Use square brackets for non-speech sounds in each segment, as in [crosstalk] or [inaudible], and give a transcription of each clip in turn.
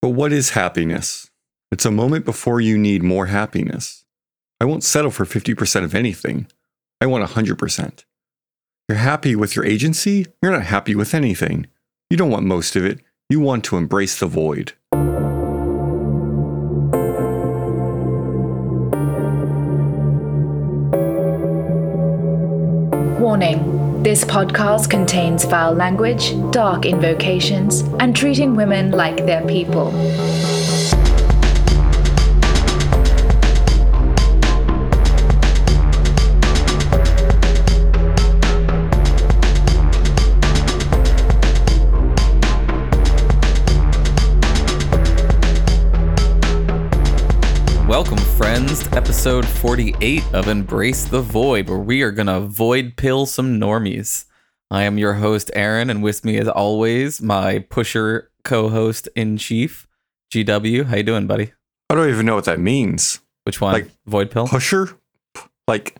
But what is happiness? It's a moment before you need more happiness. I won't settle for 50% of anything. I want 100%. You're happy with your agency? You're not happy with anything. You don't want most of it. You want to embrace the void. Warning this podcast contains foul language, dark invocations, and treating women like they're people. Episode 48 of Embrace the Void, where we are going to void pill some normies. I am your host, Aaron, and with me, as always, my pusher co host in chief, GW. How you doing, buddy? I don't even know what that means. Which one? Like, void pill? Pusher? Like,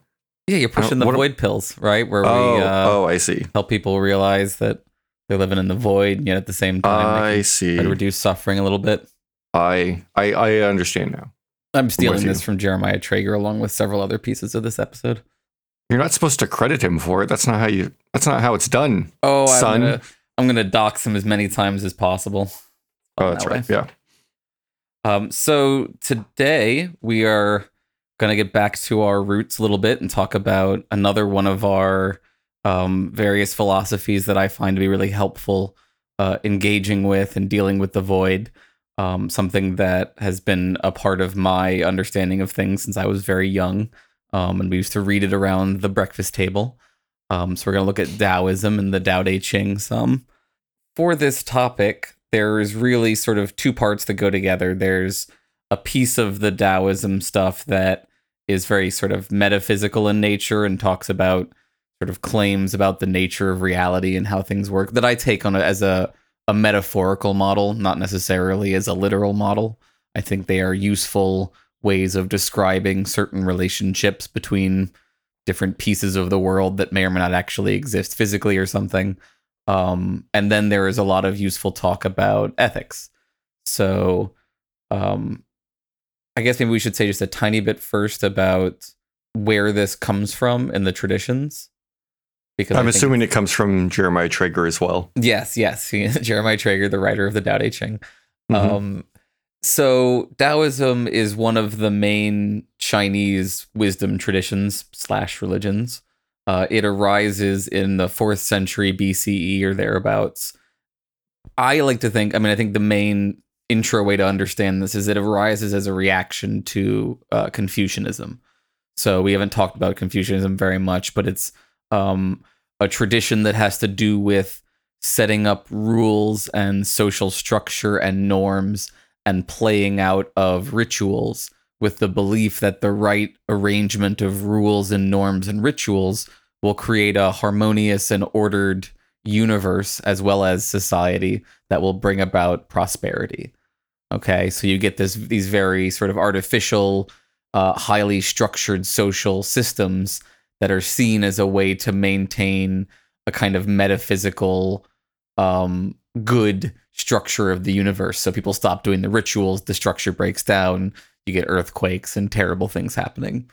yeah, you're pushing the what am- void pills, right? Where we oh, uh, oh, I see. help people realize that they're living in the void, yet at the same time, I see. reduce suffering a little bit. I, I, I understand now. I'm stealing this you. from Jeremiah Traeger along with several other pieces of this episode. You're not supposed to credit him for it. That's not how you. That's not how it's done. Oh, I'm gonna, I'm gonna dox him as many times as possible. Oh, that's That right. way. Yeah. Um, so today we are gonna get back to our roots a little bit and talk about another one of our um, various philosophies that I find to be really helpful uh, engaging with and dealing with the void. Um, something that has been a part of my understanding of things since I was very young. Um, and we used to read it around the breakfast table. Um, so we're going to look at Taoism and the Tao Te Ching some. For this topic, there's really sort of two parts that go together. There's a piece of the Taoism stuff that is very sort of metaphysical in nature and talks about sort of claims about the nature of reality and how things work that I take on a, as a, a metaphorical model, not necessarily as a literal model. I think they are useful ways of describing certain relationships between different pieces of the world that may or may not actually exist physically or something. Um, and then there is a lot of useful talk about ethics. So, um, I guess maybe we should say just a tiny bit first about where this comes from in the traditions. Because I'm assuming it comes from Jeremiah Traeger as well. Yes, yes. [laughs] Jeremiah Traeger, the writer of the Tao Te Ching. Mhm. Um, so Taoism is one of the main Chinese wisdom traditions slash religions. Uh, it arises in the fourth century BCE or thereabouts. I like to think. I mean, I think the main intro way to understand this is it arises as a reaction to uh, Confucianism. So we haven't talked about Confucianism very much, but it's um, a tradition that has to do with setting up rules and social structure and norms and playing out of rituals with the belief that the right arrangement of rules and norms and rituals will create a harmonious and ordered universe as well as society that will bring about prosperity. Okay, so you get this these very sort of artificial, uh, highly structured social systems that are seen as a way to maintain a kind of metaphysical um good structure of the universe. So people stop doing the rituals the structure breaks down you get earthquakes and terrible things happening.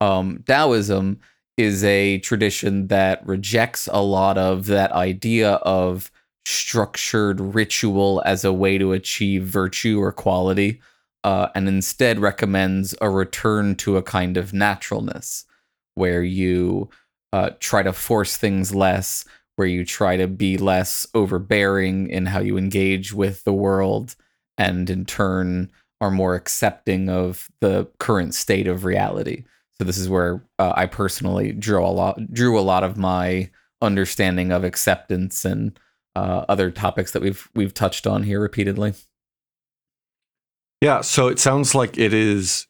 Um taoism is a tradition that rejects a lot of that idea of structured ritual as a way to achieve virtue or quality uh, and instead recommends a return to a kind of naturalness where you uh, try to force things less, where you try to be less overbearing in how you engage with the world, and in turn are more accepting of the current state of reality. So this is where uh, I personally drew a lot drew a lot of my understanding of acceptance and uh, other topics that we've we've touched on here repeatedly. Yeah. So it sounds like it is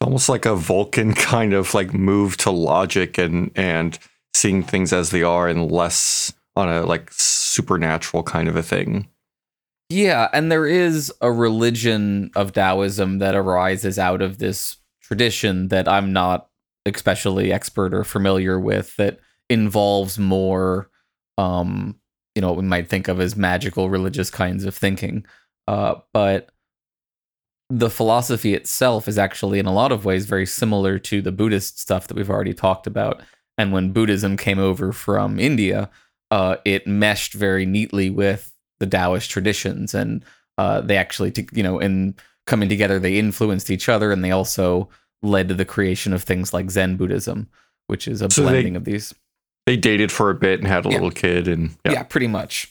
almost like a Vulcan [laughs] kind of like move to logic and and seeing things as they are and less on a like supernatural kind of a thing. Yeah, and there is a religion of Taoism that arises out of this tradition that I'm not especially expert or familiar with that involves more um you know what we might think of as magical religious kinds of thinking Uh, but the philosophy itself is actually, in a lot of ways, very similar to the Buddhist stuff that we've already talked about. And when Buddhism came over from India, uh, it meshed very neatly with the Taoist traditions, and uh, they actually, t- you know, in coming together, they influenced each other, and they also led to the creation of things like Zen Buddhism, which is a So they- blending of these. They dated for a bit and had a Yeah. little kid, and yeah. yeah. pretty much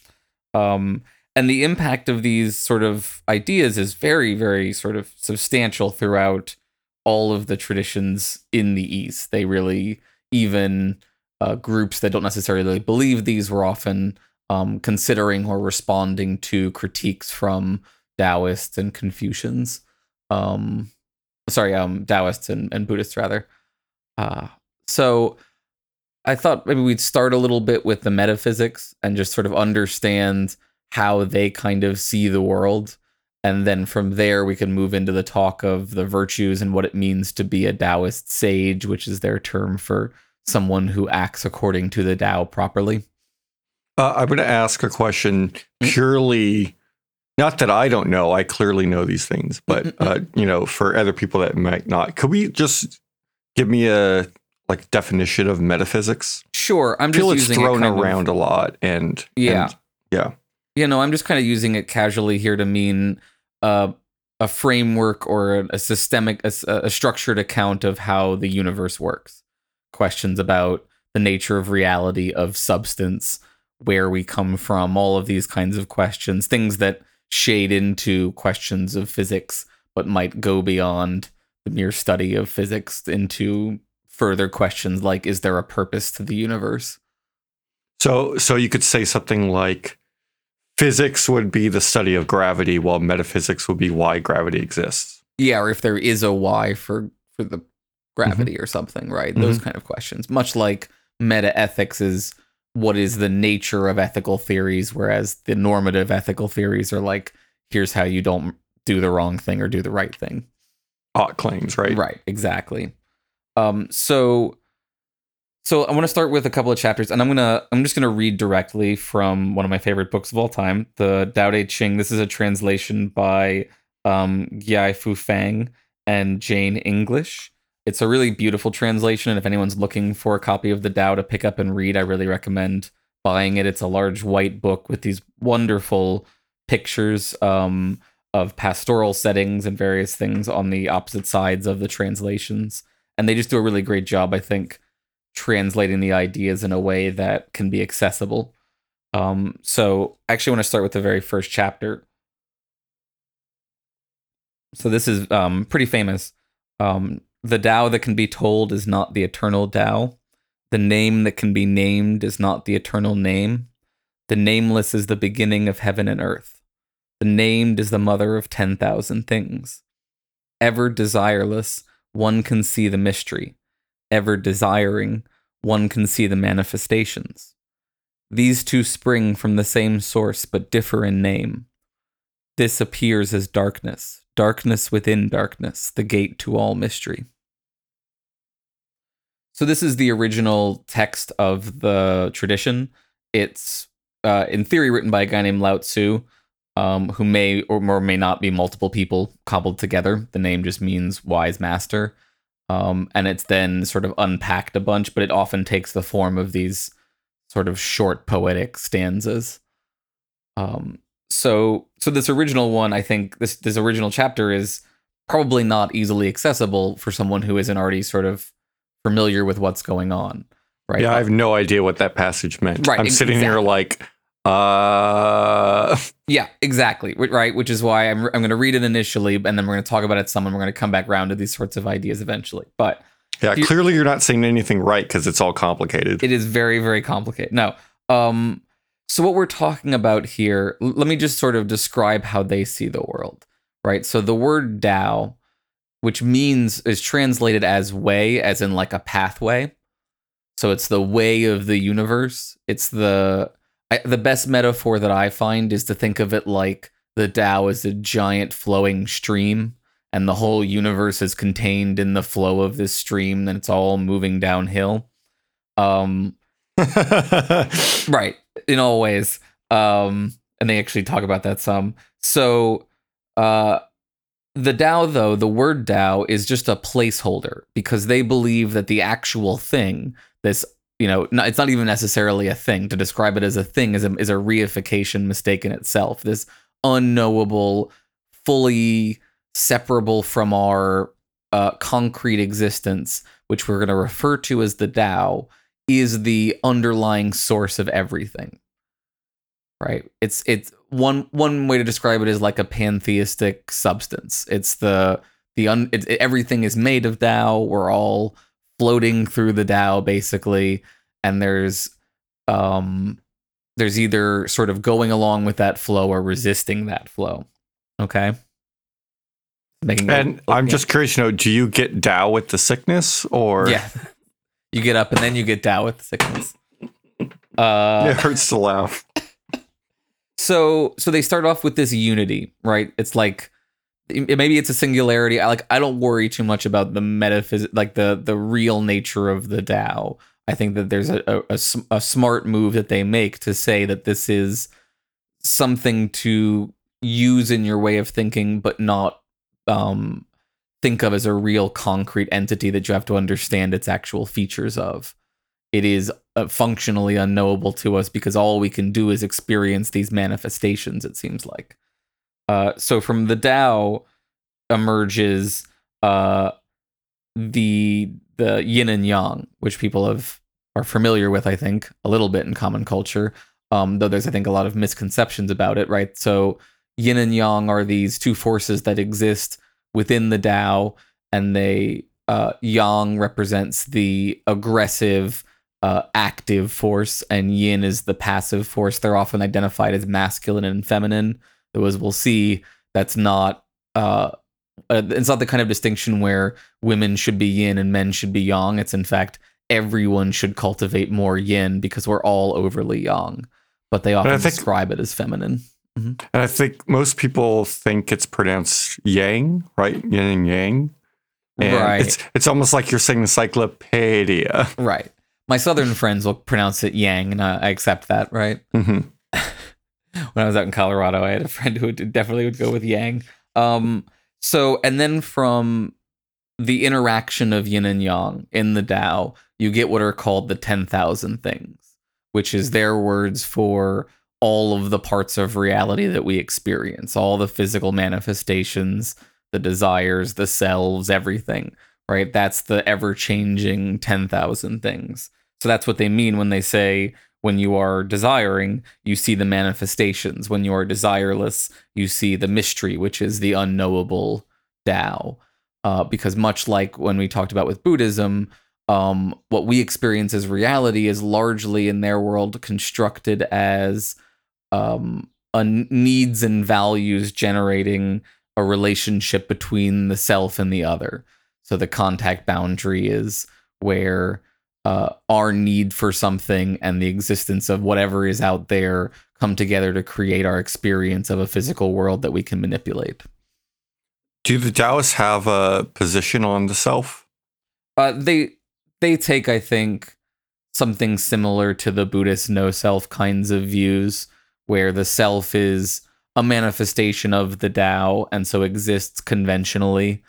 um and the impact of these sort of ideas is very very sort of substantial throughout all of the traditions in the east they really even uh, groups that don't necessarily believe these were often um, considering or responding to critiques from Taoists and Confucians. Um, sorry, um, Taoists and, and Buddhists rather. Uh, so I thought maybe we'd start a little bit with the metaphysics and just sort of understand how they kind of see the world. And then from there, we can move into the talk of the virtues and what it means to be a Taoist sage, which is their term for someone who acts according to the Tao properly. Uh, I'm going to ask a question purely, not that I don't know, I clearly know these things, but uh, you know, for other people that might not, could we just give me a like definition of metaphysics? Sure, I'm just feel it's thrown around Of, a lot, and Yeah. and- yeah, you know, I'm just kind of using it casually here to mean uh, a framework or a systemic, a, a structured account of how the universe works. Questions about the nature of reality, of substance, where we come from, all of these kinds of questions, things that shade into questions of physics, but might go beyond the mere study of physics into further questions like is there a purpose to the universe? So, so you could say something like physics would be the study of gravity, while metaphysics would be why gravity exists. yeah or if there is a why for for the gravity or something right? Those kind of questions. Much like meta ethics is what is the nature of ethical theories whereas the normative ethical theories are like here's how you don't do the wrong thing or do the right thing. Ought claims, right? right exactly. Um so so i want to start with a couple of chapters and i'm gonna i'm just gonna read directly from one of my favorite books of all time the Tao Te Ching this is a translation by um Gia-Fu Feng and Jane English it's a really beautiful translation and if anyone's looking for a copy of the Tao to pick up and read i really recommend buying it it's a large white book with these wonderful pictures um of pastoral settings and various things on the opposite sides of the translations. And they just do a really great job, I think, translating the ideas in a way that can be accessible. Um, so I actually want to start with the very first chapter. So this is um, pretty famous. Um, the Tao that can be told is not the eternal Tao. The name that can be named is not the eternal name. The nameless is the beginning of heaven and earth. The named is the mother of 10,000 things. Ever desireless, one can see the mystery. Ever desiring, one can see the manifestations. These two spring from the same source but differ in name. This appears as darkness, darkness within darkness, the gate to all mystery. So, this is the original text of the tradition. It's, uh, in theory, written by a guy named Lao Tzu um, who may or or may not be multiple people cobbled together. The name just means wise master. Um, and it's then sort of unpacked a bunch, but it often takes the form of these sort of short poetic stanzas. Um, so, so this original one, I think this this original chapter is probably not easily accessible for someone who isn't already sort of familiar with what's going on, right? Yeah, I have no idea what that passage meant. Right, I'm ex- sitting here like, uh, [laughs] Yeah, exactly. Right, which is why I'm I'm going to read it initially, and then we're going to talk about it some, and we're going to come back around to these sorts of ideas eventually. But yeah, You- clearly you're not saying anything right because it's all complicated. it is very very complicated. No, um, so what we're talking about here, l- let me just sort of describe how they see the world. Right. So the word Dao, which means is translated as way, as in like a pathway. So it's the way of the universe. It's the I, the best metaphor that I find is to think of it like the Tao is a giant flowing stream, and the whole universe is contained in the flow of this stream, and it's all moving downhill. Um, [laughs] right, in all ways. Um, and they actually talk about that some. So, uh, the Tao, though, the word Tao is just a placeholder because they believe that the actual thing, this, you know, not, it's not even necessarily a thing. To describe it as a thing is a, is a reification mistake in itself. This unknowable, fully separable from our uh, concrete existence, which we're going to refer to as the Tao, is the underlying source of everything. Right? It's it's one one way to describe it is like a pantheistic substance. It's the the un, it, everything is made of Tao. We're all floating through the Tao basically, and there's um there's either sort of going along with that flow or resisting that flow. Okay. Making And I'm yeah. just curious to know, do you get Tao with the sickness or yeah. [laughs] You get up and then you get Tao with the sickness. Uh, it hurts to laugh? [laughs] so so they start off with this unity right it's like maybe it's a singularity. I like i don't worry too much about the metaphysics like the the real nature of the Tao. i think that there's a a smart move that they make to say that this is something to use in your way of thinking but not um think of as a real concrete entity that you have to understand its actual features of. It is uh, functionally unknowable to us because all we can do is experience these manifestations it seems like uh, so from the Tao emerges uh, the the yin and yang which people have are familiar with i think a little bit in common culture um, though there's i think a lot of misconceptions about it right so yin and yang are these two forces that exist within the Tao and they uh, yang represents the aggressive uh, active force, and yin is the passive force. They're often identified as masculine and feminine. Though, as we'll see, that's not. Uh, uh, it's not the kind of distinction where women should be yin and men should be yang. It's in fact everyone should cultivate more yin because we're all overly yang, but they often think- describe it as feminine. And I think most people think it's pronounced yang, right? Yin and yang. And Right. It's it's almost like you're saying encyclopedia. Right. My southern friends will pronounce it yang, and I I accept that. Right. hmm [laughs] when I was out in Colorado, I had a friend who would, definitely would go with Yang. Um, so, and then from the interaction of yin and yang in the Tao, you get what are called the 10,000 things, which is their words for all of the parts of reality that we experience, all the physical manifestations, the desires, the selves, everything, right? That's the ever changing 10,000 things. So that's what they mean when they say, when you are desiring, you see the manifestations. When you are desireless, you see the mystery, which is the unknowable Tao. Uh, because much like when we talked about with Buddhism, um, what we experience as reality is largely in their world constructed as um, a needs and values generating a relationship between the self and the other. So the contact boundary is where uh, our need for something and the existence of whatever is out there come together to create our experience of a physical world that we can manipulate. Do the Taoists have a position on the self? Uh, they they take, I think, something similar to the Buddhist no self kinds of views, where the self is a manifestation of the Tao and so exists conventionally,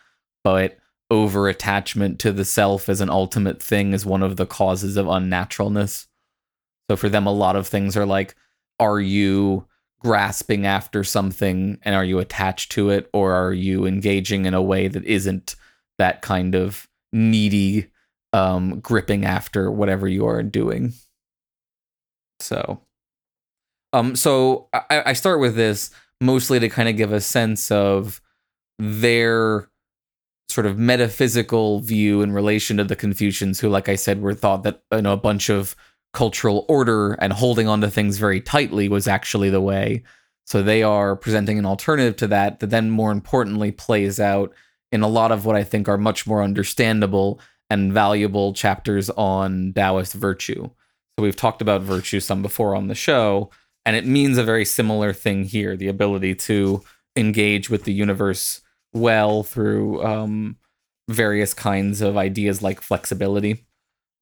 but over attachment to the self as an ultimate thing is one of the causes of unnaturalness. So for them, a lot of things are like, are you grasping after something and are you attached to it, or are you engaging in a way that isn't that kind of needy um, gripping after whatever you are doing? So, um, so I, I start with this mostly to kind of give a sense of their sort of metaphysical view in relation to the Confucians, who, like I said, were thought that you know a bunch of cultural order and holding on to things very tightly was actually the way. So they are presenting an alternative to that that then more importantly plays out in a lot of what I think are much more understandable and valuable chapters on Taoist virtue. So we've talked about virtue some before on the show, and it means a very similar thing here the ability to engage with the universe well through um, various kinds of ideas like flexibility.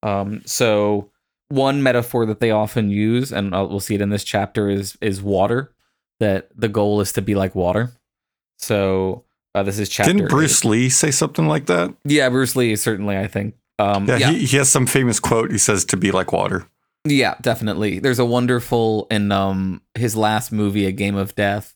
Um, so one metaphor that they often use, and we'll see it in this chapter, is is water. that the goal is to be like water. So uh, this is chapter. Didn't Bruce eight. Lee say something like that? Yeah, Bruce Lee certainly. I think. Um, Yeah, yeah, He, he has some famous quote. He says to be like water. Yeah, definitely. There's a wonderful in um his last movie, A Game of Death.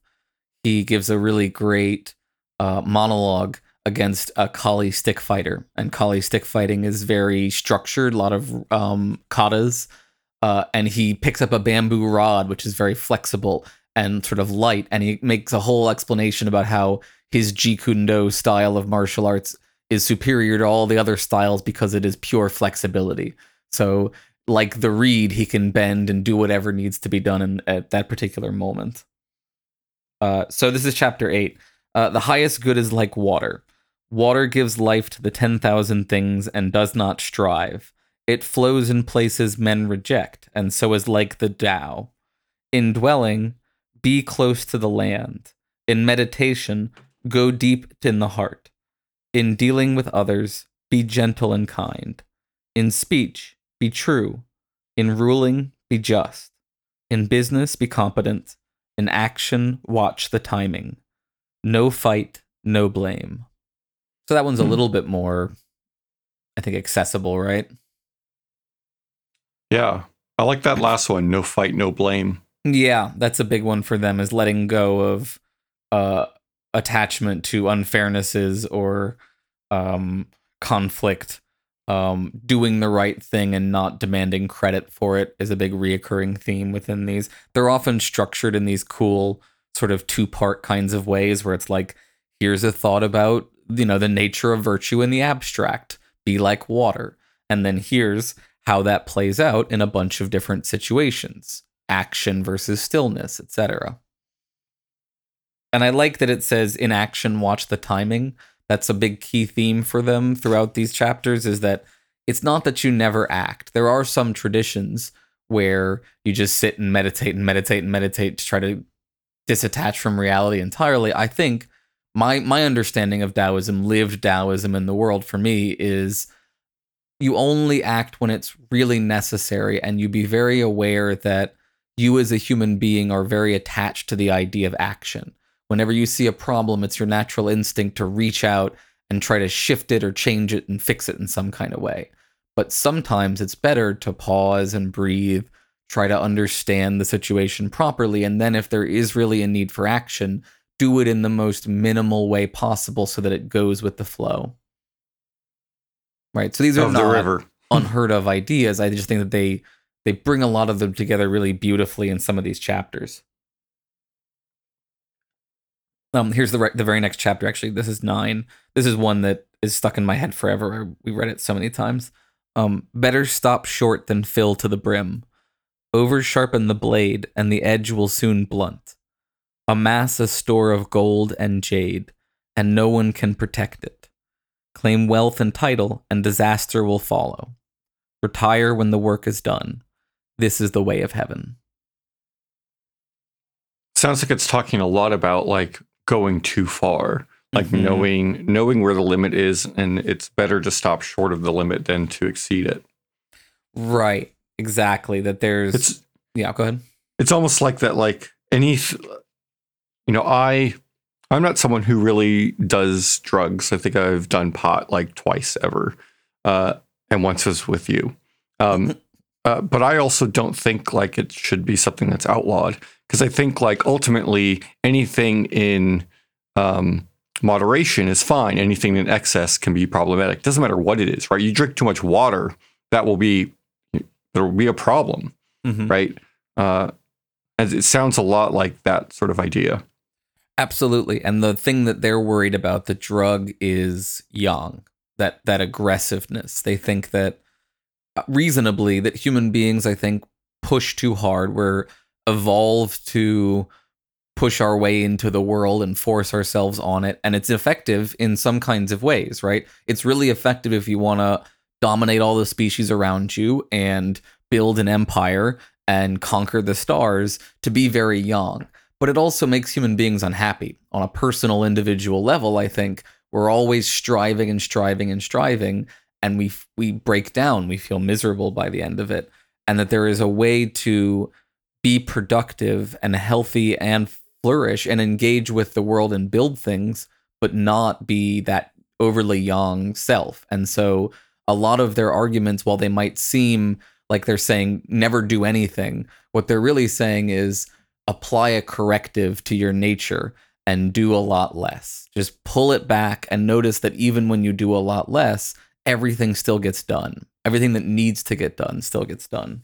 He gives a really great uh, monologue against a Kali stick fighter, and Kali stick fighting is very structured, a lot of um, katas, uh, and he picks up a bamboo rod, which is very flexible and sort of light, and he makes a whole explanation about how his Kune style of martial arts is superior to all the other styles because it is pure flexibility. So like the reed, he can bend and do whatever needs to be done in, at that particular moment. Uh, so this is chapter eight. Uh, the highest good is like water. Water gives life to the ten thousand things and does not strive. It flows in places men reject, and so is like the Tao. In dwelling, be close to the land. In meditation, go deep in the heart. In dealing with others, be gentle and kind. In speech, be true. In ruling, be just. In business, be competent. In action, watch the timing. No fight, no blame. So that one's a Hmm. little bit more, I think, accessible, right? Yeah. I like that last one. No fight, no blame. Yeah, that's a big one for them is letting go of uh attachment to unfairnesses or um conflict. Um doing the right thing and not demanding credit for it is a big reoccurring theme within these. They're often structured in these cool sort of two-part kinds of ways where it's like here's a thought about, you know, the nature of virtue in the abstract. Be like water. And then here's how that plays out in a bunch of different situations action versus stillness, etc. And I like that it says in action, watch the timing. That's a big key theme for them throughout these chapters is that it's not that you never act. There are some traditions where you just sit and meditate and meditate and meditate to try to disattach from reality entirely. I think my my understanding of Taoism, lived Taoism in the world for me is you only act when it's really necessary and you be very aware that you as a human being are very attached to the idea of action. Whenever you see a problem, it's your natural instinct to reach out and try to shift it or change it and fix it in some kind of way. But sometimes it's better to pause and breathe, try to understand the situation properly, and then if there is really a need for action, do it in the most minimal way possible so that it goes with the flow. Right. So these are the river. [laughs] unheard of ideas. I just think that they they bring a lot of them together really beautifully in some of these chapters. Um, here's the re- the very next chapter. Actually, this is nine. This is one that is stuck in my head forever. We read it so many times. Um, better stop short than fill to the brim. Over sharpen the blade, and the edge will soon blunt. Amass a store of gold and jade, and no one can protect it. Claim wealth and title, and disaster will follow. Retire when the work is done. This is the way of heaven. Sounds like it's talking a lot about like going too far, like Mhm. knowing knowing where the limit is, and it's better to stop short of the limit than to exceed it. Right. Exactly. That there's. It's yeah, go ahead. it's almost like that like any you know i i'm not someone who really does drugs i think i've done pot like twice ever uh and once was with you um [laughs] uh, but i also don't think like it should be something that's outlawed because i think like ultimately anything in um moderation is fine anything in excess can be problematic doesn't matter what it is right you drink too much water that will be there will be a problem Mhm. right? Uh, and it sounds a lot like that sort of idea. Absolutely. And the thing that they're worried about, the drug is yang that that aggressiveness. They think that uh, reasonably that human beings, I think, push too hard. We're evolved to push our way into the world and force ourselves on it. And it's effective in some kinds of ways, right? It's really effective if you want to dominate all the species around you and build an empire and conquer the stars to be very yang. But it also makes human beings unhappy. On a personal individual level i think we're always striving and striving and striving and we we break down. We feel miserable by the end of it and that there is a way to be productive and healthy and flourish and engage with the world and build things, but not be that overly yang self. And so a lot of their arguments, while they might seem like they're saying never do anything, what they're really saying is apply a corrective to your nature and do a lot less. Just pull it back and notice that even when you do a lot less, everything still gets done. Everything that needs to get done still gets done.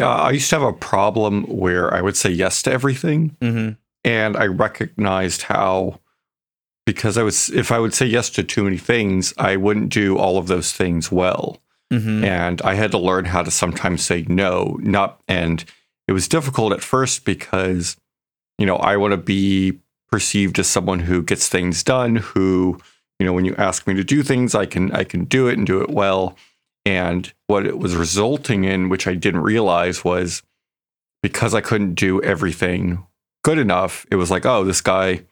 Uh, I used to have a problem where I would say yes to everything, Mm-hmm. and I recognized how because I was if I would say yes to too many things, I wouldn't do all of those things well. Mm-hmm. and I had to learn how to sometimes say no, not and it was difficult at first because you know, I want to be perceived as someone who gets things done, who, you know, when you ask me to do things, I can I can do it and do it well. And what it was resulting in, which I didn't realize was because I couldn't do everything good enough, it was like, oh, this guy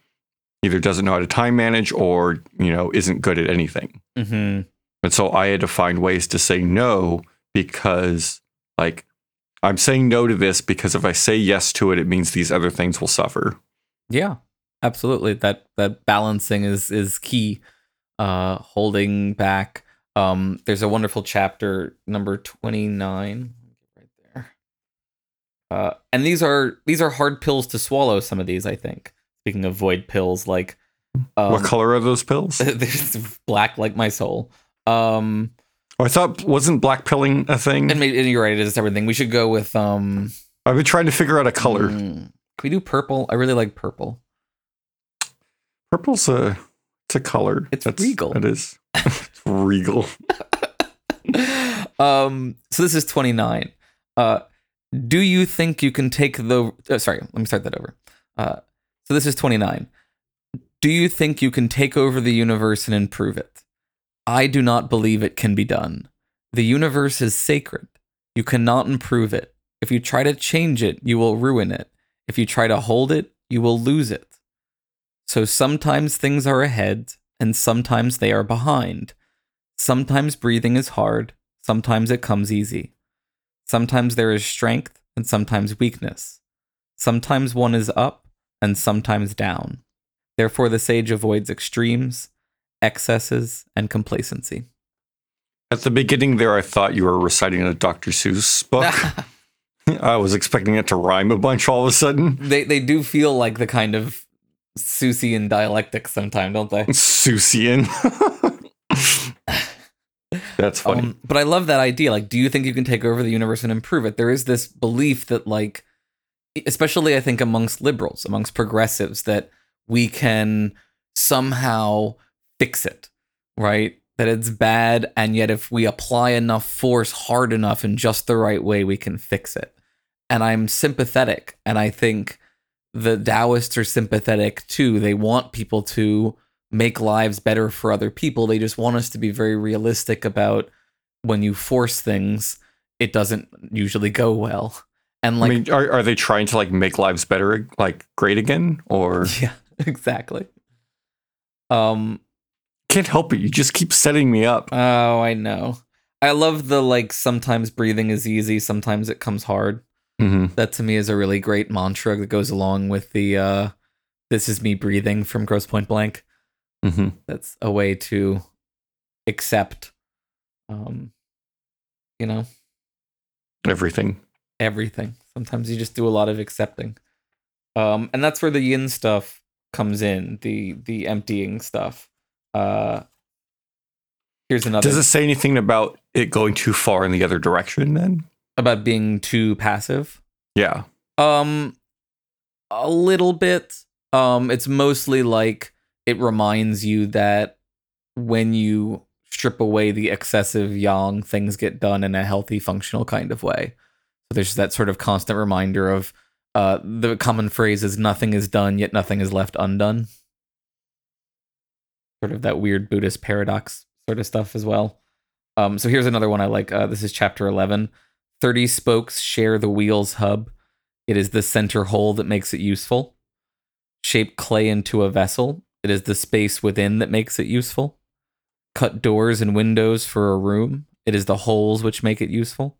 either doesn't know how to time manage or, you know, isn't good at anything. Mm-hmm. And so I had to find ways to say no because, like, I'm saying no to this because if I say yes to it, it means these other things will suffer. Yeah, absolutely. That that balancing is is key. Uh, holding back. Um, there's a wonderful chapter number twenty nine, right there. Uh, and these are these are hard pills to swallow. Some of these, I think. Speaking of void pills, like um, what color are those pills? [laughs] black like my soul. Um, Oh, I thought wasn't black pilling a thing? and maybe and you're right. It is everything. We should go with um. I've been trying to figure out a color. mm, Can we do purple? I really like purple. Purple's a it's a color. It's regal. It is. [laughs] it's regal. [laughs] um so this is 29 uh do you think you can take the uh, sorry let me start that over uh so this is 29 do you think you can take over the universe and improve it? I do not believe it can be done. The universe is sacred. You cannot improve it. If you try to change it you will ruin it. If you try to hold it you will lose it. So sometimes things are ahead and sometimes they are behind. Sometimes breathing is hard, sometimes it comes easy. Sometimes there is strength and sometimes weakness. Sometimes one is up and sometimes down. Therefore, the sage avoids extremes, excesses, and complacency. At the beginning there, I thought you were reciting a Dr. Seuss book. [laughs] [laughs] I was expecting it to rhyme a bunch all of a sudden. they they do feel like the kind of Seussian dialectic sometimes, don't they? Seussian. [laughs] That's funny. Um, but I love that idea. Like, do you think you can take over the universe and improve it? There is this belief that, like, especially I think amongst liberals, amongst progressives, that we can somehow fix it, right? That it's bad, and yet if we apply enough force hard enough in just the right way, we can fix it. And I'm sympathetic, and I think the Taoists are sympathetic too. They want people to make lives better for other people. They just want us to be very realistic about when you force things, it doesn't usually go well. And like, I mean, are, are they trying to like make lives better, like great again, or [laughs] yeah, exactly. Um, can't help it? You just keep setting me up. oh, I know. I love the like sometimes breathing is easy, sometimes it comes hard. hmm That to me is a really great mantra that goes along with the uh this is me breathing from Grosse Pointe Blank. hmm That's a way to accept um you know, Everything. Everything. Sometimes you just do a lot of accepting. Um, and that's where the yin stuff comes in, the the emptying stuff. Uh here's another Does it say anything about it going too far in the other direction? Then, about being too passive. yeah. Um a little bit. Um it's mostly like it reminds you that when you strip away the excessive yang, things get done in a healthy, functional kind of way. So there's that sort of constant reminder of uh the common phrase is nothing is done yet nothing is left undone. Sort of that weird Buddhist paradox sort of stuff as well. Um so here's another one I like. Uh this is chapter 11. 30 spokes share the wheel's hub. It is the center hole that makes it useful. Shape clay into a vessel. It is the space within that makes it useful. Cut doors and windows for a room. It is the holes which make it useful.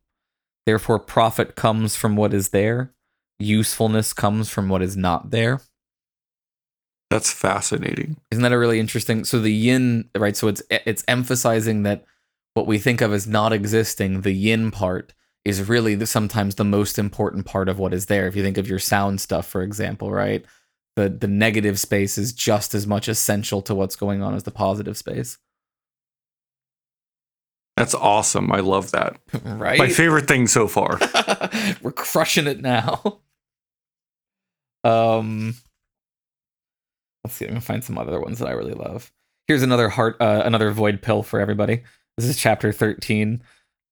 Therefore, profit comes from what is there. usefulness comes from what is not there. That's fascinating. Isn't that a really interesting? So the yin, right? So it's it's emphasizing that what we think of as not existing, the yin part, is really the, sometimes the most important part of what is there. If you think of your sound stuff, for example, right? The the negative space is just as much essential to what's going on as the positive space. That's awesome. I love that. [laughs] right? My favorite thing so far. [laughs] We're crushing it now. Um, let's see. I'm gonna find some other ones that I really love. Here's another heart, uh, another void pill for everybody. This is chapter 13.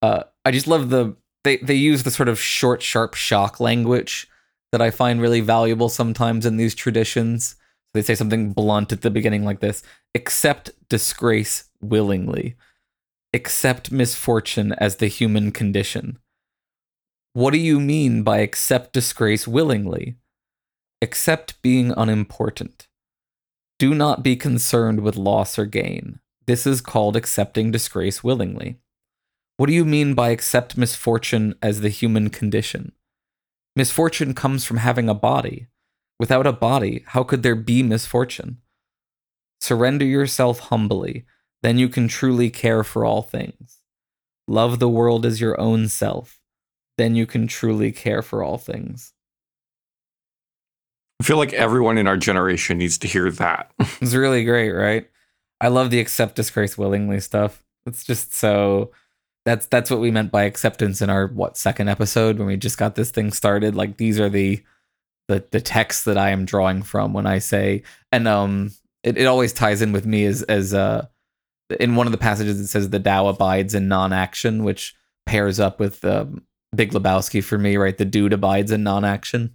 Uh, I just love the they they use the sort of short, sharp shock language that I find really valuable sometimes in these traditions. They say something blunt at the beginning like this: accept disgrace willingly, accept misfortune as the human condition. What do you mean by accept disgrace willingly? Accept being unimportant. Do not be concerned with loss or gain. This is called accepting disgrace willingly. What do you mean by accept misfortune as the human condition? Misfortune comes from having a body. Without a body, how could there be misfortune? Surrender yourself humbly, then you can truly care for all things. Love the world as your own self, then you can truly care for all things. I feel like everyone in our generation needs to hear that. [laughs] It's really great, right? I love the accept disgrace willingly stuff. It's just so that's that's what we meant by acceptance in our what second episode when we just got this thing started. Like these are the the the texts that I am drawing from when I say and um it, it always ties in with me as as uh in one of the passages it says the Tao abides in non-action, which pairs up with um, Big Lebowski for me, right? The dude abides in non-action.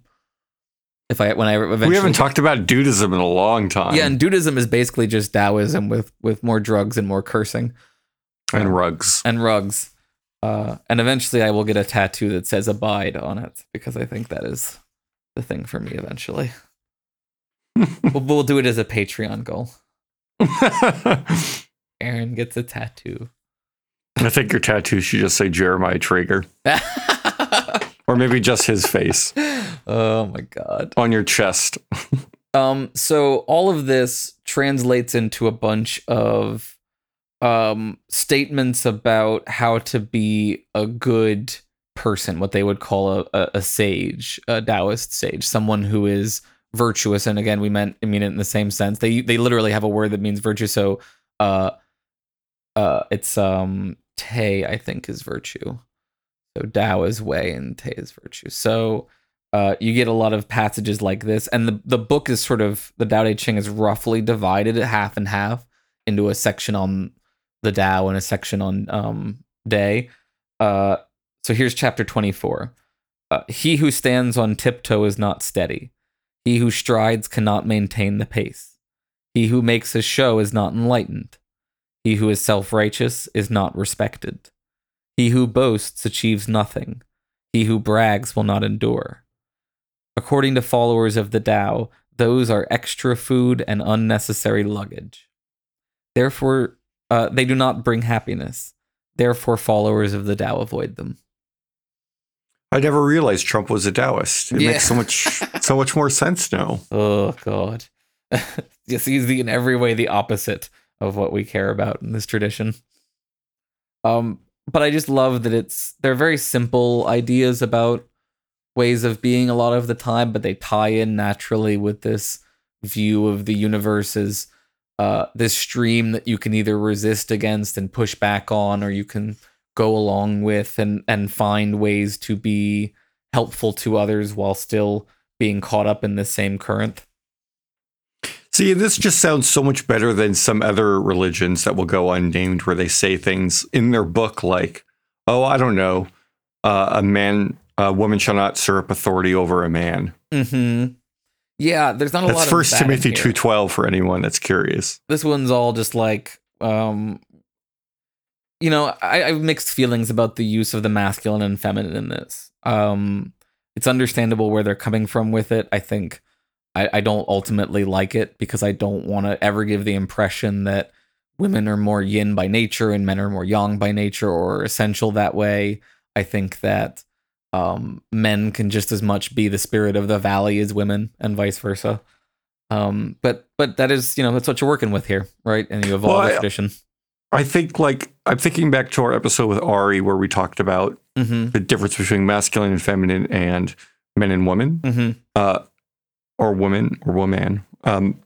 If I when I eventually we haven't talked about dudism in a long time. yeah, and Dudism is basically just Taoism with with more drugs and more cursing and rugs. and rugs. Uh, and eventually, I will get a tattoo that says "abide" on it because I think that is the thing for me. Eventually, [laughs] we'll, we'll do it as a Patreon goal. [laughs] Aaron gets a tattoo. I think your tattoo should just say Jeremiah Traeger, [laughs] or maybe just his face oh my god. on your chest. [laughs] Um, so all of this translates into a bunch of um statements about how to be a good person, what they would call a, a, a sage, a Taoist sage, someone who is virtuous. And again, we meant I mean it in the same sense. They they literally have a word that means virtue. So uh uh it's um Te, I think, is virtue. So Tao is way and Te is virtue. So uh, you get a lot of passages like this, and the the book is sort of the Tao Te Ching is roughly divided at half and half into a section on the Tao and a section on um, Te. Uh, so here's chapter twenty four. Uh, he who stands on tiptoe is not steady. He who strides cannot maintain the pace. He who makes a show is not enlightened. He who is self righteous is not respected. He who boasts achieves nothing. He who brags will not endure. According to followers of the Tao, those are extra food and unnecessary luggage. Therefore, uh, they do not bring happiness. Therefore, followers of the Tao avoid them. I never realized Trump was a Taoist. It Yeah. makes so much so much more sense now. [laughs] Oh God, [laughs] yes, he's the in every way the opposite of what we care about in this tradition. Um, but I just love that it's they're very simple ideas about ways of being a lot of the time, but they tie in naturally with this view of the universe as uh, this stream that you can either resist against and push back on, or you can go along with and and find ways to be helpful to others while still being caught up in the same current. See, this just sounds so much better than some other religions that will go unnamed, where they say things in their book like, "Oh, I don't know, uh, a man, a woman shall not usurp authority over a man." Mm-hmm. Yeah, there's not a lot That's of First Timothy two twelve for anyone that's curious. This one's all just like, um, you know, I, I have mixed feelings about the use of the masculine and feminine in this. Um, it's understandable where they're coming from with it. I think I, I don't ultimately like it because I don't want to ever give the impression that women are more yin by nature and men are more yang by nature or essential that way. I think that um, men can just as much be the spirit of the valley as women, and vice versa. Um, but but that is you know that's what you're working with here, right? And you evolve Well, the tradition. I think like I'm thinking back to our episode with Ari where we talked about hmm the difference between masculine and feminine and men and women, hmm uh, or women or woman. Um,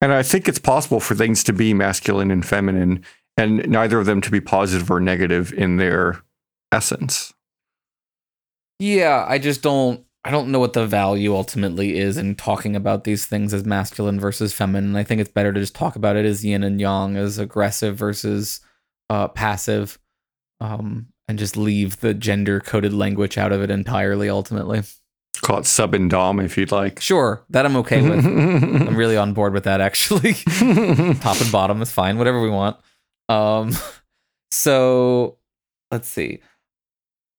and I think it's possible for things to be masculine and feminine, and neither of them to be positive or negative in their essence. Yeah, I just don't. I don't know what the value ultimately is in talking about these things as masculine versus feminine. I think it's better to just talk about it as yin and yang, as aggressive versus uh, passive, um, and just leave the gender coded language out of it entirely. Ultimately, Call it sub and dom if you'd like. sure, that I'm okay with. [laughs] I'm really on board with that. Actually, [laughs] top and bottom is fine. Whatever we want. Um, [laughs] so let's see.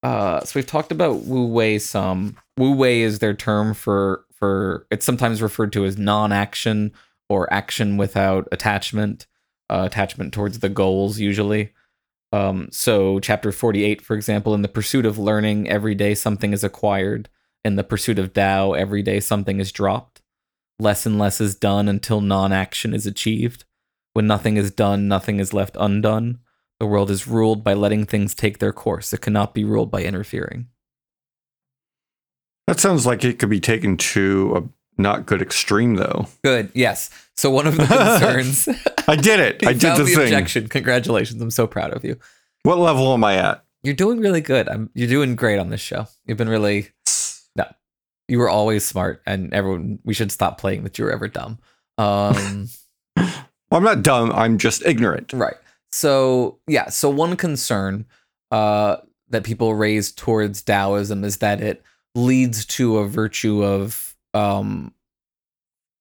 Uh, so we've talked about Wu Wei some. Wu Wei is their term for for. It's sometimes referred to as non-action or action without attachment. Uh, attachment towards the goals usually. Um, so chapter forty-eight, for example, in the pursuit of learning, every day something is acquired. In the pursuit of Tao, every day something is dropped. Less and less is done until non-action is achieved. When nothing is done, nothing is left undone. The world is ruled by letting things take their course. It cannot be ruled by interfering. That sounds like it could be taken to a not good extreme, though. Good. Yes. So one of the [laughs] concerns. I did it. [laughs] I did the, the thing. objection. Congratulations. I'm so proud of you. What level am I at? You're doing really good. I'm. You're doing great on this show. You've been really. You were always smart, and everyone. We should stop playing that you were ever dumb. Um. [laughs] Well, I'm not dumb. I'm just ignorant. Right. So yeah, so one concern uh, that people raise towards Taoism is that it leads to a virtue of um,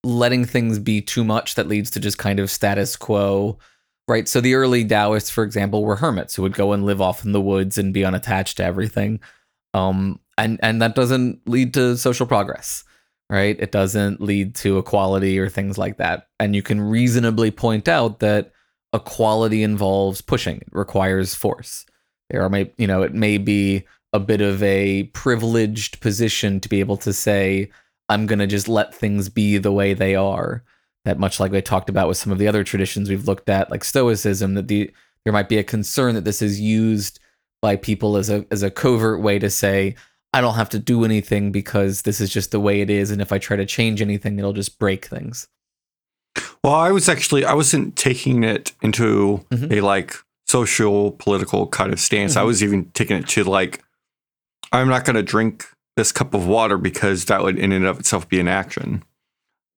letting things be too much that leads to just kind of status quo. Right. So the early Taoists, for example, were hermits who would go and live off in the woods and be unattached to everything. Um, and and that doesn't lead to social progress right? It doesn't lead to equality or things like that. And you can reasonably point out that equality involves pushing, it requires force. There are, may, you know, it may be a bit of a privileged position to be able to say, I'm going to just let things be the way they are. That much like we talked about with some of the other traditions we've looked at, like Stoicism, that the there might be a concern that this is used by people as a as a covert way to say, I don't have to do anything because this is just the way it is. And if I try to change anything, it'll just break things. Well, I was actually I wasn't taking it into Mhm. a like social political kind of stance. I Mhm. was even taking it to like I'm not going to drink this cup of water because that would in and of itself be an action.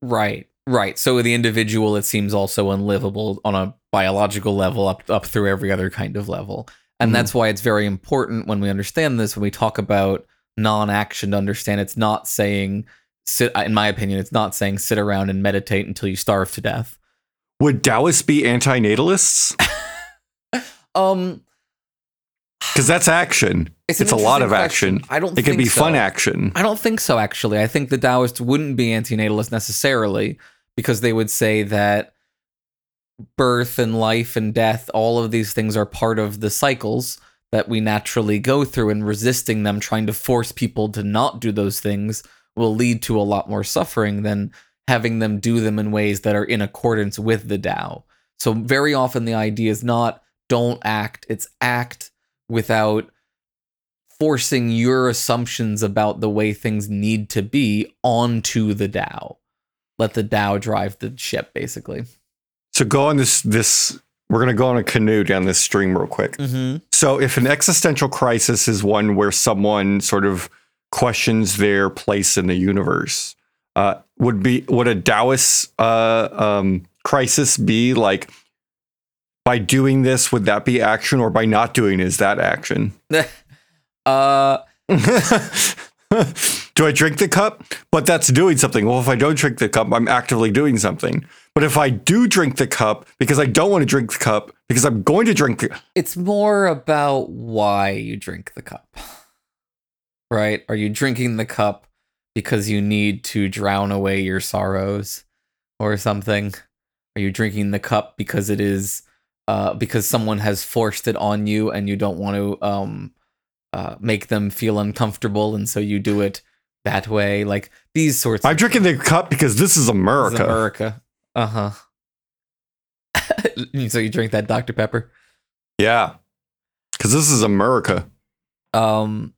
Right. Right. So the individual, it seems also unlivable on a biological level up up through every other kind of level. And Mhm. that's why it's very important when we understand this, when we talk about non-action to understand it's not saying sit in my opinion, it's not saying sit around and meditate until you starve to death. Would Taoists be anti-natalists? [laughs] Um Because that's action. it's, It's a lot of action. I don't It can be so. fun action. I don't think so, actually. I think the Taoists wouldn't be antinatalist necessarily because they would say that birth and life and death, all of these things are part of the cycles that we naturally go through, and resisting them, trying to force people to not do those things, will lead to a lot more suffering than having them do them in ways that are in accordance with the Tao. So, very often, the idea is not don't act, it's act without forcing your assumptions about the way things need to be onto the Tao. Let the Tao drive the ship, basically. So go on this this we're going to go on a canoe down this stream real quick. Mm-hmm. So if an existential crisis is one where someone sort of questions their place in the universe, uh, would be would a Taoist uh, um, crisis be like by doing this would that be action or by not doing is that action? [laughs] uh, [laughs] Do I drink the cup? But that's doing something. Well, if I don't drink the cup, I'm actively doing something. But if I do drink the cup because I don't want to drink the cup because I'm going to drink the it's more about why you drink the cup. Right? Are you drinking the cup because you need to drown away your sorrows or something? Are you drinking the cup because it is uh because someone has forced it on you and you don't want to um uh, make them feel uncomfortable, and so you do it that way. Like these sorts. I'm drinking the cup because this is This is America. Uh huh. [laughs] so you drink that Dr Pepper. Yeah. Because this is America. um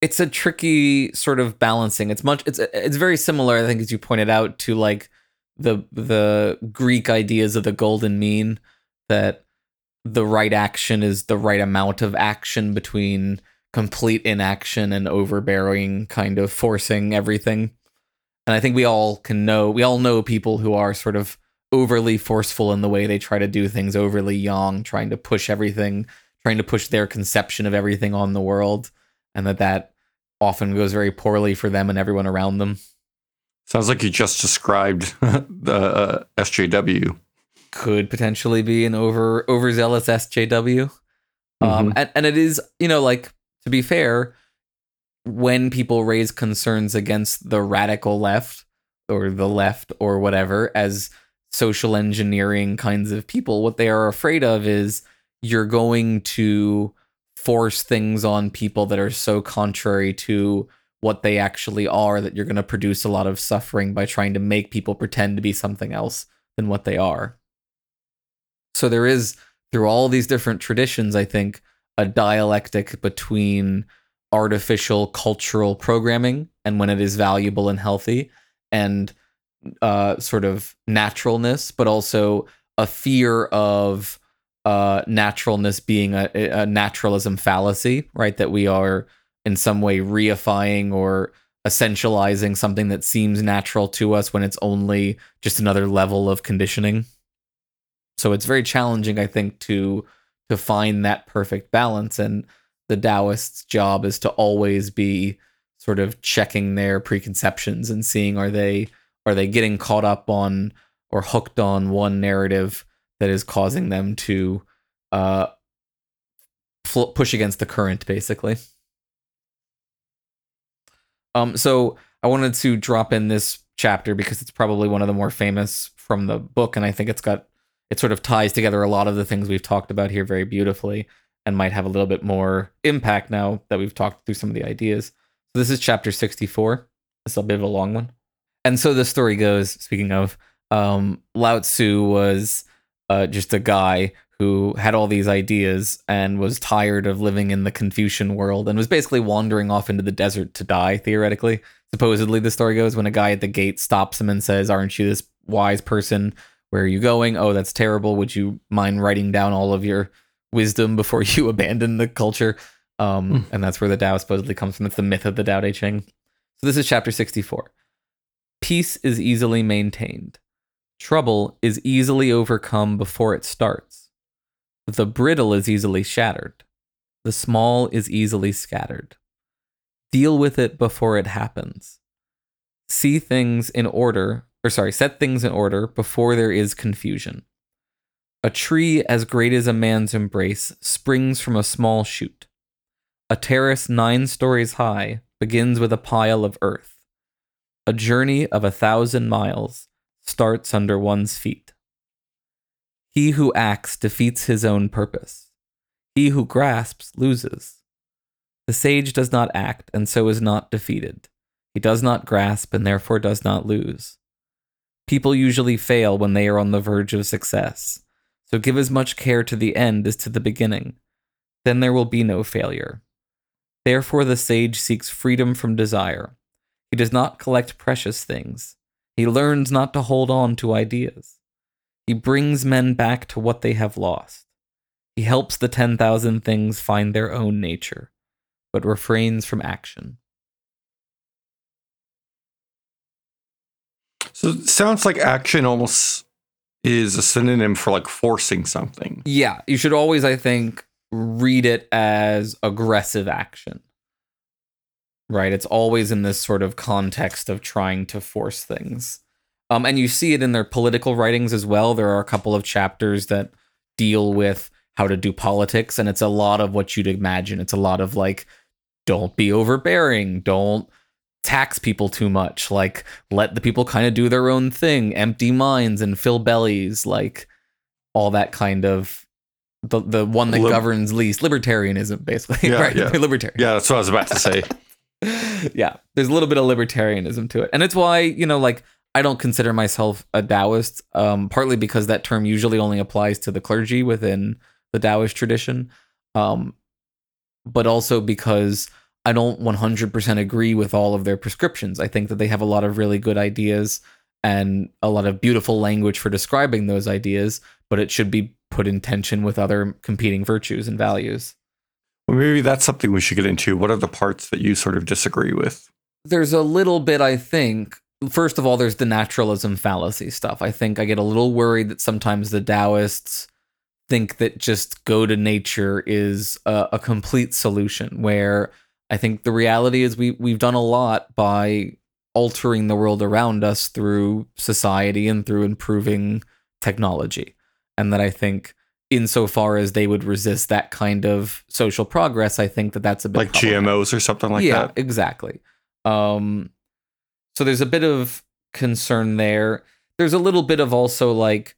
it's a tricky sort of balancing it's much it's it's very similar i think as you pointed out to like the the greek ideas of the golden mean that the right action is the right amount of action between complete inaction and overbearing kind of forcing everything and i think we all can know we all know people who are sort of overly forceful in the way they try to do things overly yang trying to push everything trying to push their conception of everything on the world and that that often goes very poorly for them and everyone around them Sounds like you just described [laughs] the uh, SJW. could potentially be an over overzealous SJW. Um, and, and it is, you know, like to be fair, when people raise concerns against the radical left or the left or whatever as social engineering kinds of people, what they are afraid of is you're going to force things on people that are so contrary to what they actually are that you're going to produce a lot of suffering by trying to make people pretend to be something else than what they are. So there is through all these different traditions, I think, a dialectic between artificial cultural programming and when it is valuable and healthy, and uh, sort of naturalness, but also a fear of uh, naturalness being a, a naturalism fallacy, right? That we are in some way reifying or essentializing something that seems natural to us when it's only just another level of conditioning. So it's very challenging, I think, to to find that perfect balance. And the Taoist's job is to always be sort of checking their preconceptions and seeing are they are they getting caught up on or hooked on one narrative that is causing them to uh, fl- push against the current, basically. Um, so I wanted to drop in this chapter because it's probably one of the more famous from the book, and I think it's got it sort of ties together a lot of the things we've talked about here very beautifully, and might have a little bit more impact now that we've talked through some of the ideas. So this is chapter sixty-four. This is a bit of a long one, and so the story goes. Speaking of, um, Lao Tzu was uh, just a guy who had all these ideas and was tired of living in the Confucian world and was basically wandering off into the desert to die, theoretically. Supposedly, the story goes when a guy at the gate stops him and says, Aren't you this wise person? Where are you going? Oh, that's terrible. Would you mind writing down all of your wisdom before [laughs] you abandon the culture? Um, And that's where the Tao supposedly comes from. It's the myth of the Tao Te Ching. So, this is chapter 64. Peace is easily maintained. Trouble is easily overcome before it starts. The brittle is easily shattered. The small is easily scattered. Deal with it before it happens. See things in order, or sorry, set things in order before there is confusion. A tree as great as a man's embrace springs from a small shoot. A terrace nine stories high begins with a pile of earth. A journey of a thousand miles starts under one's feet. He who acts defeats his own purpose. He who grasps loses. The sage does not act and so is not defeated. He does not grasp and therefore does not lose. People usually fail when they are on the verge of success, so give as much care to the end as to the beginning. Then there will be no failure. Therefore, the sage seeks freedom from desire. He does not collect precious things. He learns not to hold on to ideas. He brings men back to what they have lost. He helps the 10,000 things find their own nature, but refrains from action. So it sounds like action almost is a synonym for like forcing something. Yeah, you should always, I think, read it as aggressive action. Right? It's always in this sort of context of trying to force things. Um, and you see it in their political writings as well. There are a couple of chapters that deal with how to do politics, and it's a lot of what you'd imagine. It's a lot of like, don't be overbearing, don't tax people too much, like, let the people kind of do their own thing, empty minds and fill bellies, like, all that kind of the the one that Lib- governs least, libertarianism, basically. [laughs] Yeah, right? yeah. [laughs] Libertarian. Yeah, that's what I was about to say. [laughs] yeah, there's a little bit of libertarianism to it, and it's why you know, like, I don't consider myself a Taoist. Um, partly because that term usually only applies to the clergy within the Taoist tradition, um, but also because I don't 100% agree with all of their prescriptions. I think that they have a lot of really good ideas and a lot of beautiful language for describing those ideas, but it should be put in tension with other competing virtues and values. Well, maybe that's something we should get into. What are the parts that you sort of disagree with? there's a little bit i think first of all there's the naturalism fallacy stuff i think i get a little worried that sometimes the taoists think that just go to nature is a, a complete solution where i think the reality is we we've done a lot by altering the world around us through society and through improving technology and that i think insofar as they would resist that kind of social progress i think that that's a bit Like GMOs or something like yeah, that? exactly. Um, so there's a bit of concern there. There's a little bit of also like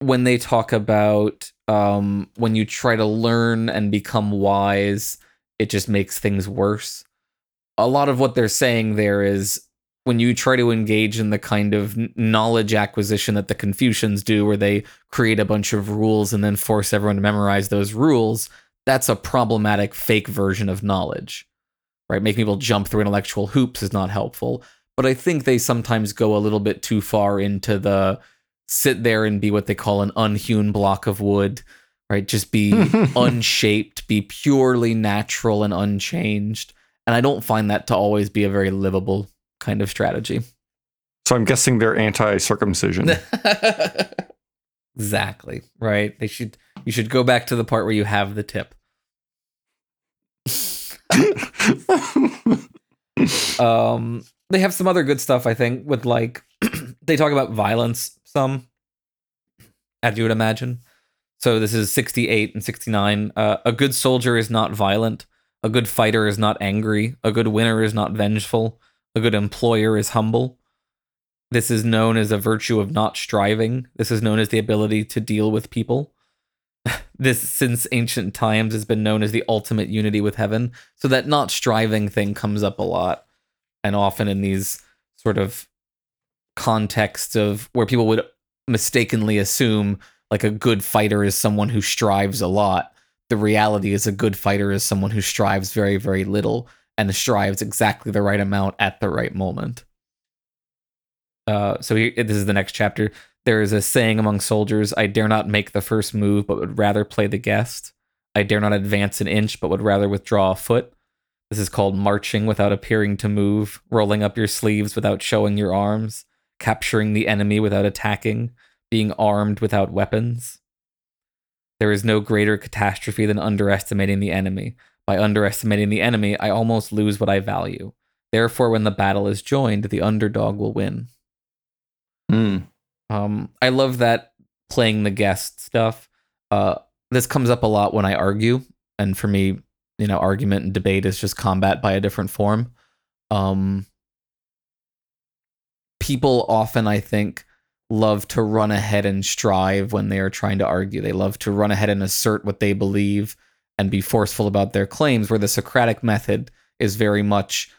when they talk about um, when you try to learn and become wise, it just makes things worse. A lot of what they're saying there is when you try to engage in the kind of knowledge acquisition that the Confucians do, where they create a bunch of rules and then force everyone to memorize those rules, that's a problematic fake version of knowledge right? Making people jump through intellectual hoops is not helpful. But I think they sometimes go a little bit too far into the sit there and be what they call an unhewn block of wood, right? Just be [laughs] unshaped, be purely natural and unchanged. And I don't find that to always be a very livable kind of strategy. So I'm guessing they're anti-circumcision. [laughs] exactly, right? They should you should go back to the part where you have the tip. [laughs] um they have some other good stuff i think with like [clears throat] they talk about violence some as you would imagine so this is 68 and 69 uh, a good soldier is not violent. A good fighter is not angry. A good winner is not vengeful. A good employer is humble. This is known as a virtue of not striving. This is known as the ability to deal with people. [laughs] This since ancient times has been known as the ultimate unity with heaven so that not striving thing comes up a lot and often in these sort of contexts of where people would mistakenly assume like a good fighter is someone who strives a lot the reality is a good fighter is someone who strives very very little and strives exactly the right amount at the right moment uh, so here, this is the next chapter there is a saying among soldiers I dare not make the first move, but would rather play the guest. I dare not advance an inch, but would rather withdraw a foot. This is called marching without appearing to move, rolling up your sleeves without showing your arms, capturing the enemy without attacking, being armed without weapons. There is no greater catastrophe than underestimating the enemy. By underestimating the enemy, I almost lose what I value. Therefore, when the battle is joined, the underdog will win. Hmm. Um, I love that playing the guest stuff. Uh, this comes up a lot when I argue, and for me, you know, argument and debate is just combat by a different form. Um, people often, I think, love to run ahead and strive when they are trying to argue. They love to run ahead and assert what they believe and be forceful about their claims, where the Socratic method is very much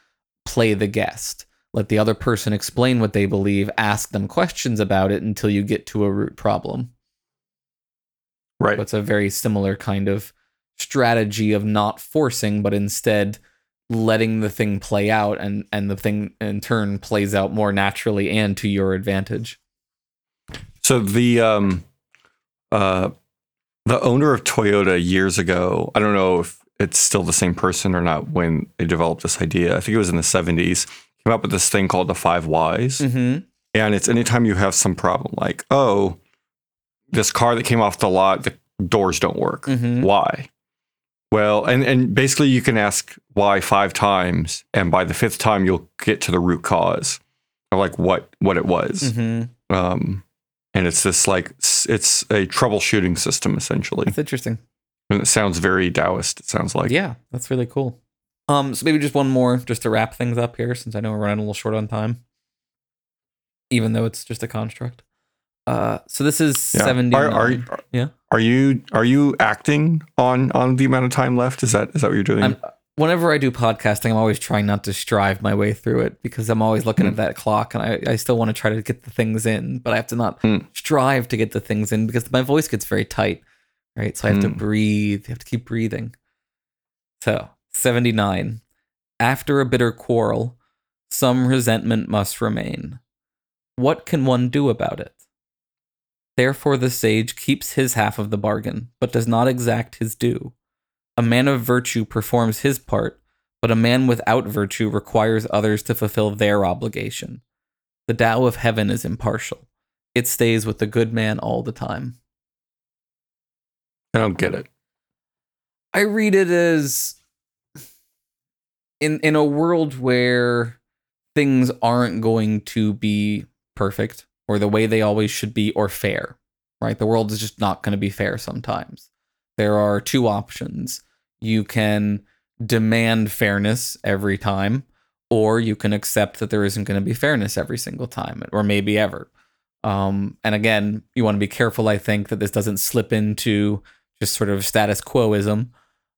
play the guest. Let the other person explain what they believe, ask them questions about it until you get to a root problem. Right. It's a very similar kind of strategy of not forcing, but instead letting the thing play out and, and the thing in turn plays out more naturally and to your advantage. So the um uh the owner of Toyota years ago, I don't know if it's still the same person or not when they developed this idea. I think it was in the 70s. Came up with this thing called the five whys. Mm-hmm. And it's anytime you have some problem like, oh, this car that came off the lot, the doors don't work. Mhm. Why? Well, and, and basically you can ask why five times, and by the fifth time you'll get to the root cause of like what what it was. Mm-hmm. Um, and it's this like it's a troubleshooting system essentially. That's interesting. And it sounds very Taoist. It sounds like yeah, that's really cool. Um, so maybe just one more, just to wrap things up here, since I know we're running a little short on time, even though it's just a construct. Uh, so this is Yeah. seventy. Are, are, Yeah. Are you are you acting on on the amount of time left? Is that is that what you're doing? I'm, whenever I do podcasting, I'm always trying not to strive my way through it because I'm always looking Hmm. at that clock and I, I still want to try to get the things in, but I have to not Hmm. strive to get the things in because my voice gets very tight, right? So I have to Hmm. breathe, you have to keep breathing. So, 79. After a bitter quarrel, some resentment must remain. What can one do about it? Therefore, the sage keeps his half of the bargain, but does not exact his due. A man of virtue performs his part, but a man without virtue requires others to fulfill their obligation. The Tao of heaven is impartial. It stays with the good man all the time. I don't get it. I read it as in in a world where things aren't going to be perfect or the way they always should be or fair, right? The world is just not going to be fair sometimes. There are two options. You can demand fairness every time or you can accept that there isn't going to be fairness every single time or maybe ever. Um, and again, you want to be careful, I think, that this doesn't slip into just sort of status quoism.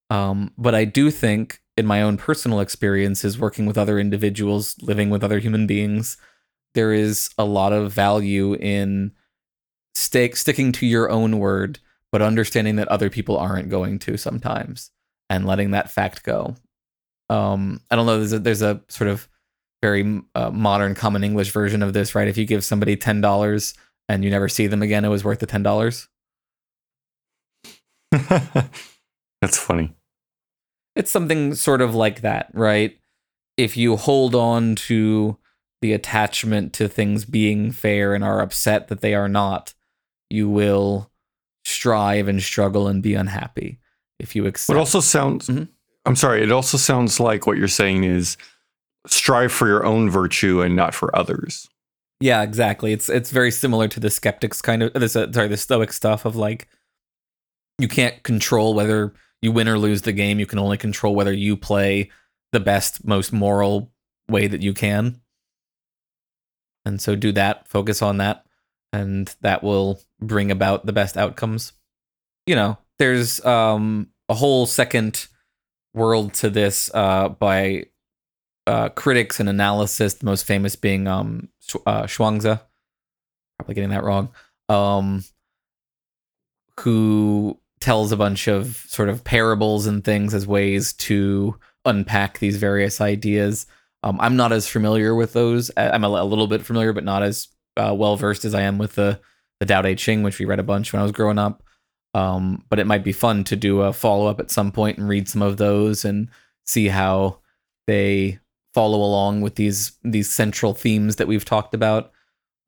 Um, but I do think, in my own personal experiences, working with other individuals, living with other human beings, there is a lot of value in stick sticking to your own word, but understanding that other people aren't going to sometimes, and letting that fact go. Um, I don't know. There's a, there's a sort of very uh, modern common English version of this, right? If you give somebody ten dollars and you never see them again, it was worth the ten dollars. [laughs] That's funny. it's something sort of like that, right? If you hold on to the attachment to things being fair and are upset that they are not, you will strive and struggle and be unhappy. If you accept, It also sounds. Mhm. I'm sorry. It also sounds like what you're saying is strive for your own virtue and not for others. yeah, exactly. It's it's very similar to the skeptics kind of this. Uh, sorry, the stoic stuff of like you can't control whether you win or lose the game. You can only control whether you play the best, most moral way that you can. And so do that, focus on that, and that will bring about the best outcomes. You know, there's um a whole second world to this uh by uh critics and analysis, the most famous being um uh. Probably getting that wrong. Um who tells a bunch of sort of parables and things as ways to unpack these various ideas. Um, I'm not as familiar with those. I'm a, a little bit familiar, but not as uh, well versed as I am with the the Tao Te Ching, which we read a bunch when I was growing up. Um, but it might be fun to do a follow up at some point and read some of those and see how they follow along with these these central themes that we've talked about.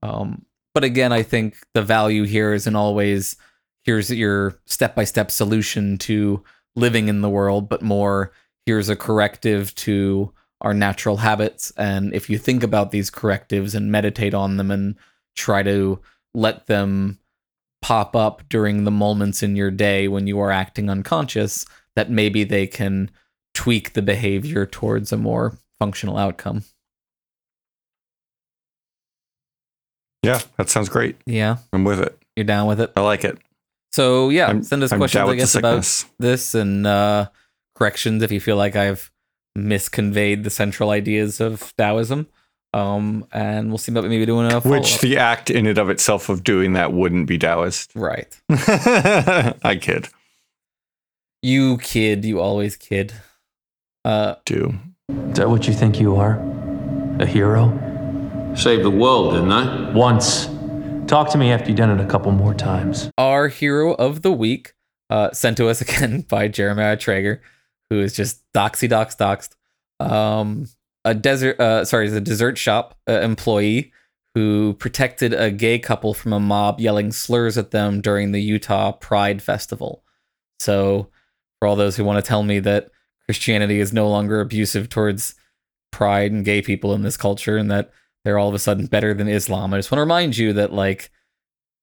Um, but again, I think the value here isn't always here's your step by step solution to living in the world, but more here's a corrective to our natural habits. And if you think about these correctives and meditate on them and try to let them pop up during the moments in your day when you are acting unconscious, that maybe they can tweak the behavior towards a more functional outcome. Yeah, that sounds great. Yeah, I'm with it. you're down with it. I like it. So yeah, I'm, send us I'm questions, I guess, about this and uh, corrections if you feel like I've misconveyed the central ideas of Taoism. Um, and we'll see about maybe doing a Which follow-up. the act in and of itself of doing that wouldn't be Taoist. right. [laughs] I kid. You kid, you always kid. Uh, Do. Is that what you think you are? A hero? Saved the world, didn't I? Once. Talk to me after you've done it a couple more times. our hero of the week, uh, sent to us [laughs] again by Jeremiah Traeger, who is just doxy dox doxed. Um, a desert, uh, sorry, the dessert shop uh, employee who protected a gay couple from a mob yelling slurs at them during the Utah Pride Festival. So, for all those who want to tell me that Christianity is no longer abusive towards pride and gay people in this culture and that they're all of a sudden better than Islam, I just want to remind you that, like,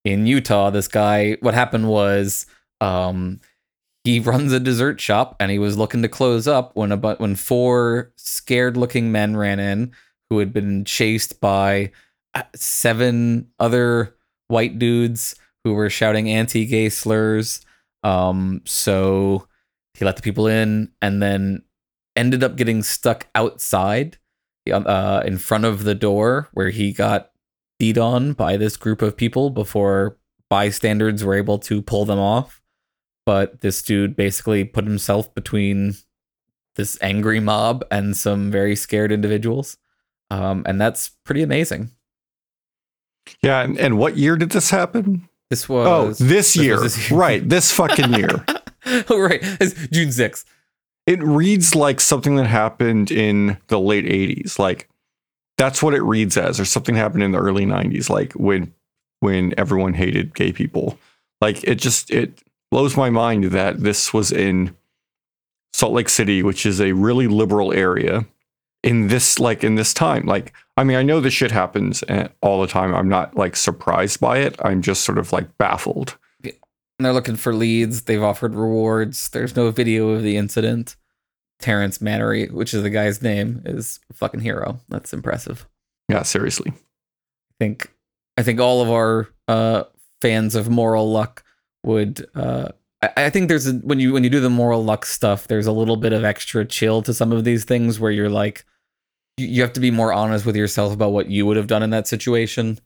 in Utah, this guy, what happened was, um, he runs a dessert shop and he was looking to close up when about when four scared looking men ran in who had been chased by uh, seven other white dudes who were shouting anti-gay slurs. Um, so he let the people in, and then ended up getting stuck outside, uh, in front of the door where he got beat on by this group of people before bystanders were able to pull them off. But this dude basically put himself between this angry mob and some very scared individuals. Um, and that's pretty amazing. Yeah, and, and what year did this happen? This Oh, was this was year. this year. Right, this fucking year. [laughs] oh, right. It's June 6th. it reads like something that happened in the late 80s. Like that's what it reads as, or something happened in the early 90s, like when when everyone hated gay people. Like it just it blows my mind that this was in Salt Lake City, which is a really liberal area in this like in this time. Like I mean, I know this shit happens eh, all the time. I'm not like surprised by it. I'm just sort of like baffled. And they're looking for leads. They've offered rewards. There's no video of the incident. Terrence Mannery, which is the guy's name, is a fucking hero. That's impressive. Yeah, seriously. I think I think all of our uh, fans of moral luck would. Uh, I, I think there's a, when you when you do the moral luck stuff, there's a little bit of extra chill to some of these things where you're like, you, you have to be more honest with yourself about what you would have done in that situation,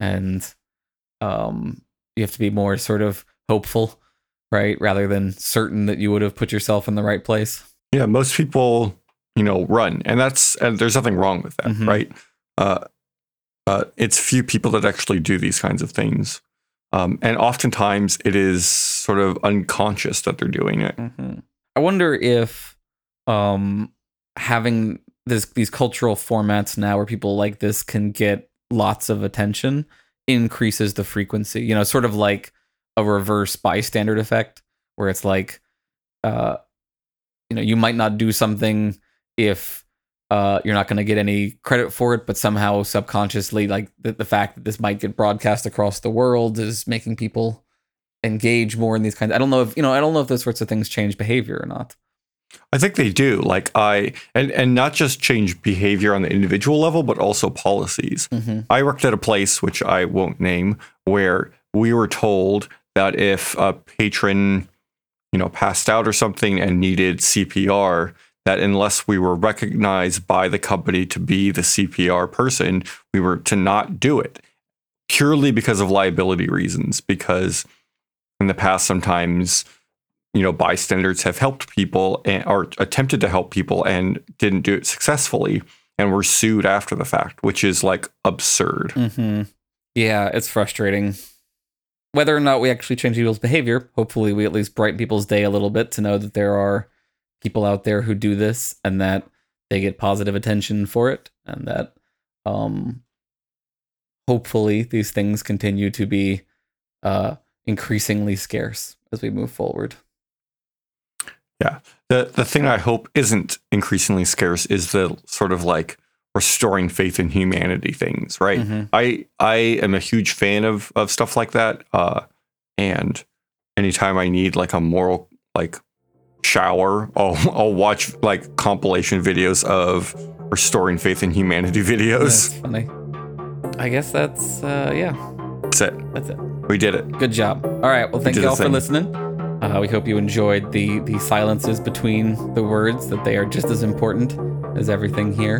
and um, you have to be more sort of hopeful, right, rather than certain that you would have put yourself in the right place. Yeah, most people, you know, run, and that's and there's nothing wrong with that, Mhm. right? Uh, uh, it's few people that actually do these kinds of things, um, and oftentimes it is sort of unconscious that they're doing it. hmm I wonder if um, having this these cultural formats now where people like this can get lots of attention increases the frequency. You know, sort of like a reverse bystander effect, where it's like, uh, you know, you might not do something if uh, you're not going to get any credit for it, but somehow subconsciously, like the, the fact that this might get broadcast across the world is making people engage more in these kinds. I don't know if you know. I don't know if those sorts of things change behavior or not. I think they do. Like I and and not just change behavior on the individual level, but also policies. Mm-hmm. I worked at a place which I won't name where we were told that if a patron, you know, passed out or something and needed CPR, that unless we were recognized by the company to be the CPR person, we were to not do it purely because of liability reasons. Because in the past, sometimes you know bystanders have helped people and, or attempted to help people and didn't do it successfully and were sued after the fact, which is like absurd. Mm-hmm. Yeah, it's frustrating. Whether or not we actually change people's behavior, hopefully we at least brighten people's day a little bit to know that there are people out there who do this and that they get positive attention for it and that um hopefully these things continue to be uh increasingly scarce as we move forward. Yeah. The the thing I hope isn't increasingly scarce is the sort of like restoring faith in humanity things, right? Mhm. I I am a huge fan of of stuff like that. Uh and anytime I need like a moral like shower, I'll [laughs] I'll watch like compilation videos of restoring faith in humanity [laughs] That's videos. funny. I guess that's uh yeah, That's it. that's it. We did it. Good job. All right. Well, thank did you all for listening. Uh, we hope you enjoyed the the silences between the words; that they are just as important as everything here.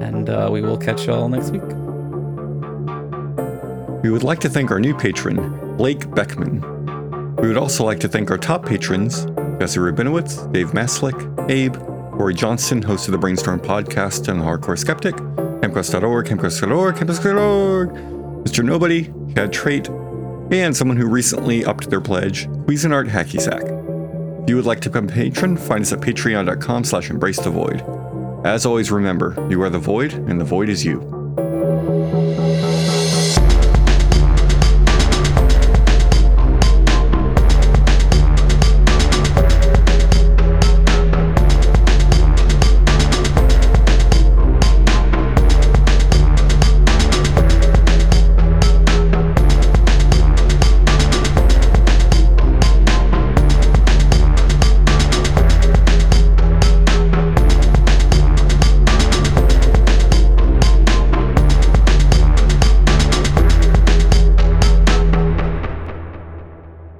And uh, we will catch y'all next week. We would like to thank our new patron, Blake Beckman. We would also like to thank our top patrons, Jesse Rubinowitz, Dave Maslick, Abe, Corey Johnson, host of the Brainstorm podcast and the Hardcore Skeptic, Campquest.org, Campquest.org, Campquest.org, Mr. Nobody, Chad Trait, and someone who recently upped their pledge, Cuisinart Hacky Sack. If you would like to become a patron, find us at patreon.com slash embrace the void. As always, remember, you are the void, and the void is you.